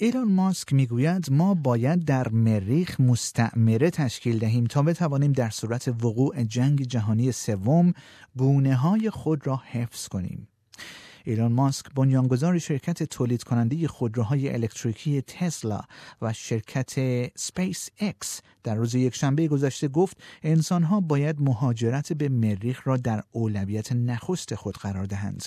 ایلان ماسک می‌گوید ما باید در مریخ مستعمره تشکیل دهیم تا بتوانیم در صورت وقوع جنگ جهانی سوم گونه های خود را حفظ کنیم. ایلان ماسک بنیانگذار شرکت تولید کننده خودروهای الکتریکی تسلا و شرکت سپیس اکس در روز یکشنبه گذشته گفت انسانها باید مهاجرت به مریخ را در اولویت نخست خود قرار دهند.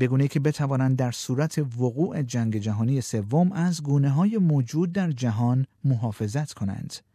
بگونه که بتوانند در صورت وقوع جنگ جهانی سوم از گونه های موجود در جهان محافظت کنند.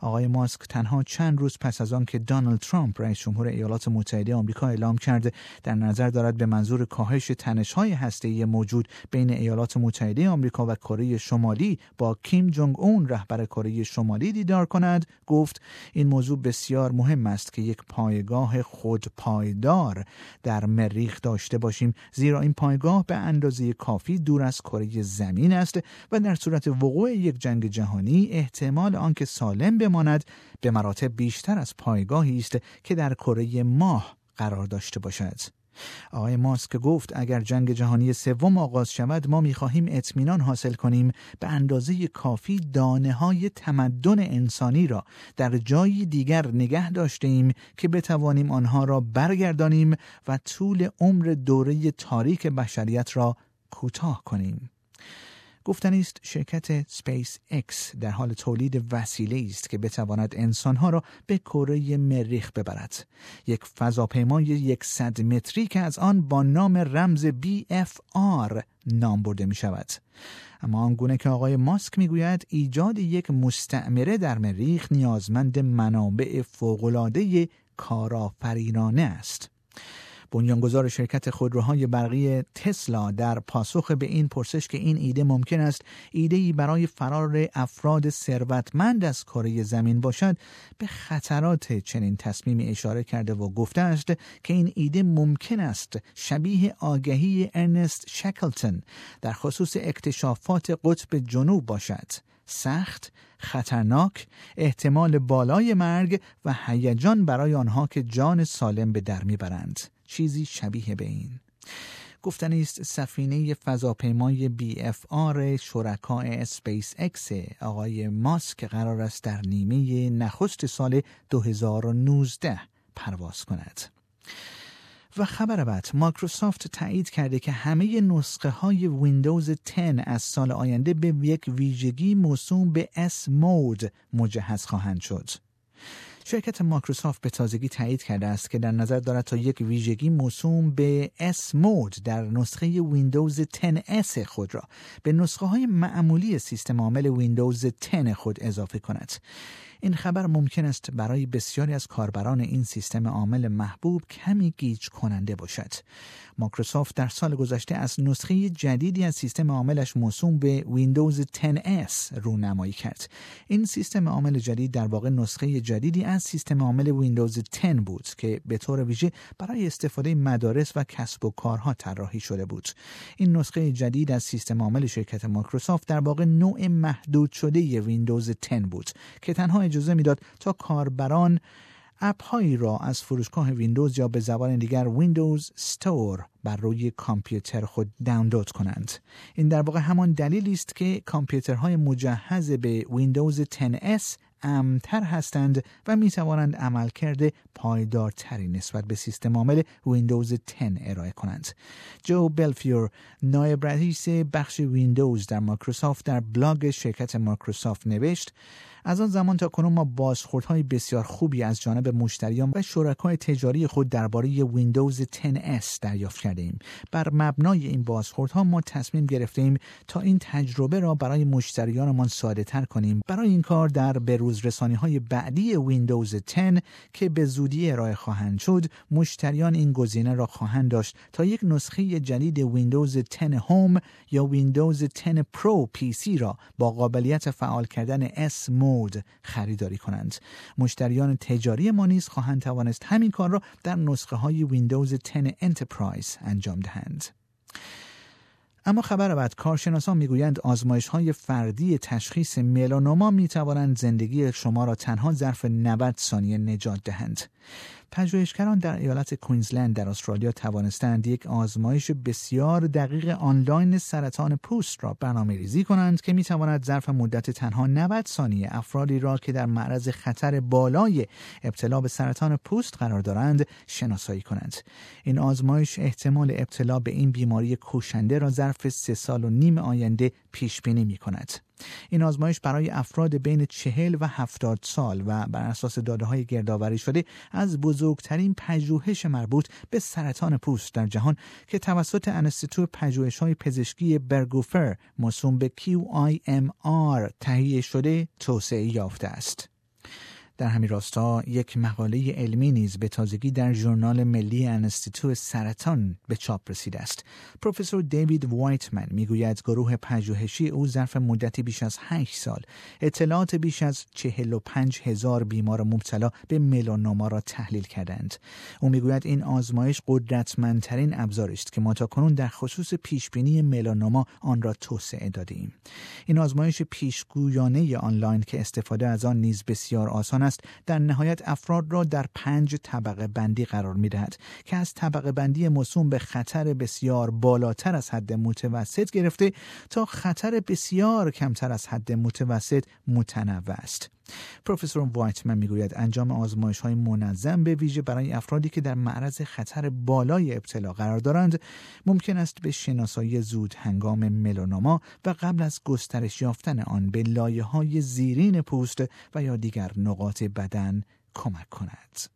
آقای ماسک تنها چند روز پس از آن که دانالد ترامپ رئیس جمهور ایالات متحده آمریکا اعلام کرده در نظر دارد به منظور کاهش تنش‌های هسته‌ای موجود بین ایالات متحده آمریکا و کره شمالی با کیم جونگ اون رهبر کره شمالی دیدار کند گفت این موضوع بسیار مهم است که یک پایگاه خودپایدار در مریخ داشته باشیم زیرا این پایگاه به اندازه کافی دور از کره زمین است و در صورت وقوع یک جنگ جهانی احتمال آنکه سالم بماند به مراتب بیشتر از پایگاهی است که در کره ماه قرار داشته باشد. آقای ماسک گفت اگر جنگ جهانی سوم آغاز شود ما می‌خواهیم اطمینان حاصل کنیم به اندازه کافی دانه های تمدن انسانی را در جایی دیگر نگه داشته که بتوانیم آنها را برگردانیم و طول عمر دوره تاریک بشریت را کوتاه کنیم. گفتنی است شرکت سپیس اکس در حال تولید وسیله است که بتواند انسانها را به کره مریخ ببرد. یک فضاپیمای 100 متری که از آن با نام رمز BFR نام برده می شود اما آنگونه که آقای ماسک می‌گوید ایجاد یک مستعمره در مریخ نیازمند منابع فوقالعاده کارآفرینانه است. بنیانگذار شرکت خودروهای برقی تسلا در پاسخ به این پرسش که این ایده ممکن است ایده ای برای فرار افراد ثروتمند از کره زمین باشد به خطرات چنین تصمیمی اشاره کرده و گفته است که این ایده ممکن است شبیه آگهی ارنست شکلتون در خصوص اکتشافات قطب جنوب باشد سخت، خطرناک، احتمال بالای مرگ و هیجان برای آنها که جان سالم به در می‌برند. چیزی شبیه به این گفتنی است سفینه فضاپیمای BFR شرکای اسپیس اکس آقای ماسک قرار است در نیمه نخست سال 2019 پرواز کند. و خبر بعد مایکروسافت تایید کرده که همه نسخه های ویندوز 10 از سال آینده به یک ویژگی موسوم به S mode مجهز خواهند شد. شرکت مایکروسافت به تازگی تایید کرده است که در نظر دارد تا یک ویژگی موسوم به S mode در نسخه ویندوز 10S خود را به نسخه های معمولی سیستم عامل ویندوز 10 خود اضافه کند. این خبر ممکن است برای بسیاری از کاربران این سیستم عامل محبوب کمی گیج کننده باشد. مایکروسافت در سال گذشته از نسخه جدیدی از سیستم عاملش موسوم به ویندوز 10S رونمایی کرد. این سیستم عامل جدید در واقع نسخه جدیدی از سیستم عامل ویندوز 10 بود که به طور ویژه برای استفاده مدارس و کسب و کارها طراحی شده بود. این نسخه جدید از سیستم عامل شرکت مایکروسافت در واقع نوع محدود شده ویندوز 10 بود که تنها اجازه می‌داد تا کاربران اپ هایی را از فروشگاه ویندوز یا به زبان دیگر Windows Store بر روی کامپیوتر خود دانلود کنند این در واقع همان دلیلی است که کامپیوترهای مجهز به ویندوز 10S امن‌تر هستند و می توانند عملکرد پایدارتری نسبت به سیستم عامل ویندوز 10 ارائه کنند. جو بلفیور نایب رئیس بخش ویندوز در مایکروسافت در بلاگ شرکت مایکروسافت نوشت از آن زمان تا کنون ما بازخوردهای بسیار خوبی از جانب مشتریان و شرکای تجاری خود درباره ویندوز 10S دریافت کرده ایم. بر مبنای این بازخوردها ما تصمیم گرفته ایم تا این تجربه را برای مشتریانمان ساده تر کنیم. برای این کار در بروز رسانی های بعدی ویندوز 10 که به زودی ارائه خواهند شد مشتریان این گزینه را خواهند داشت تا یک نسخه جدید ویندوز 10 Home یا ویندوز 10 Pro PC را با قابلیت فعال کردن S mode خریداری کنند مشتریان تجاری ما نیز خواهند توانست همین کار را در نسخه های ویندوز 10 Enterprise انجام دهند اما خبر بعد کارشناسان می‌گویند آزمایش های فردی تشخیص ملانوما می توانند زندگی شما را تنها ظرف 90 ثانیه نجات دهند. پژوهشگران در ایالت کوینزلند در استرالیا توانستند یک آزمایش بسیار دقیق آنلاین سرطان پوست را برنامه ریزی کنند که می تواند ظرف مدت تنها 90 ثانیه افرادی را که در معرض خطر بالای ابتلا به سرطان پوست قرار دارند شناسایی کنند. این آزمایش احتمال ابتلا به این بیماری کشنده را ظرف سه سال و نیم آینده پیش بینی می کند. این آزمایش برای افراد بین چهل و هفتاد سال و بر اساس داده های گردآوری شده از بزرگترین پژوهش مربوط به سرطان پوست در جهان که توسط انستیتو پژوهش های پزشکی برگوفر موسوم به QIMR تهیه شده توسعه یافته است. در همین راستا یک مقاله علمی نیز به تازگی در ژورنال ملی انستیتو سرطان به چاپ رسیده است. پروفسور دیوید وایتمن می‌گوید گروه پژوهشی او ظرف مدتی بیش از 8 سال اطلاعات بیش از 45 هزار بیمار مبتلا به ملانوما را تحلیل کردند. او می‌گوید این آزمایش قدرتمندترین ابزاری است که ما تاکنون در خصوص پیشبینی ملانوما آن را توسعه دادیم. این آزمایش پیشگویانه آنلاین که استفاده از آن نیز بسیار آسان است در نهایت افراد را در پنج طبقه بندی قرار می دهد که از طبقه بندی موسوم به خطر بسیار بالاتر از حد متوسط گرفته تا خطر بسیار کمتر از حد متوسط متنوع است. پروفسور وایتمن می‌گوید انجام آزمایش های منظم به ویژه برای افرادی که در معرض خطر بالای ابتلا قرار دارند ممکن است به شناسایی زود هنگام ملانوما و قبل از گسترش یافتن آن به لایه های زیرین پوست و یا دیگر نقاط بدن کمک کند.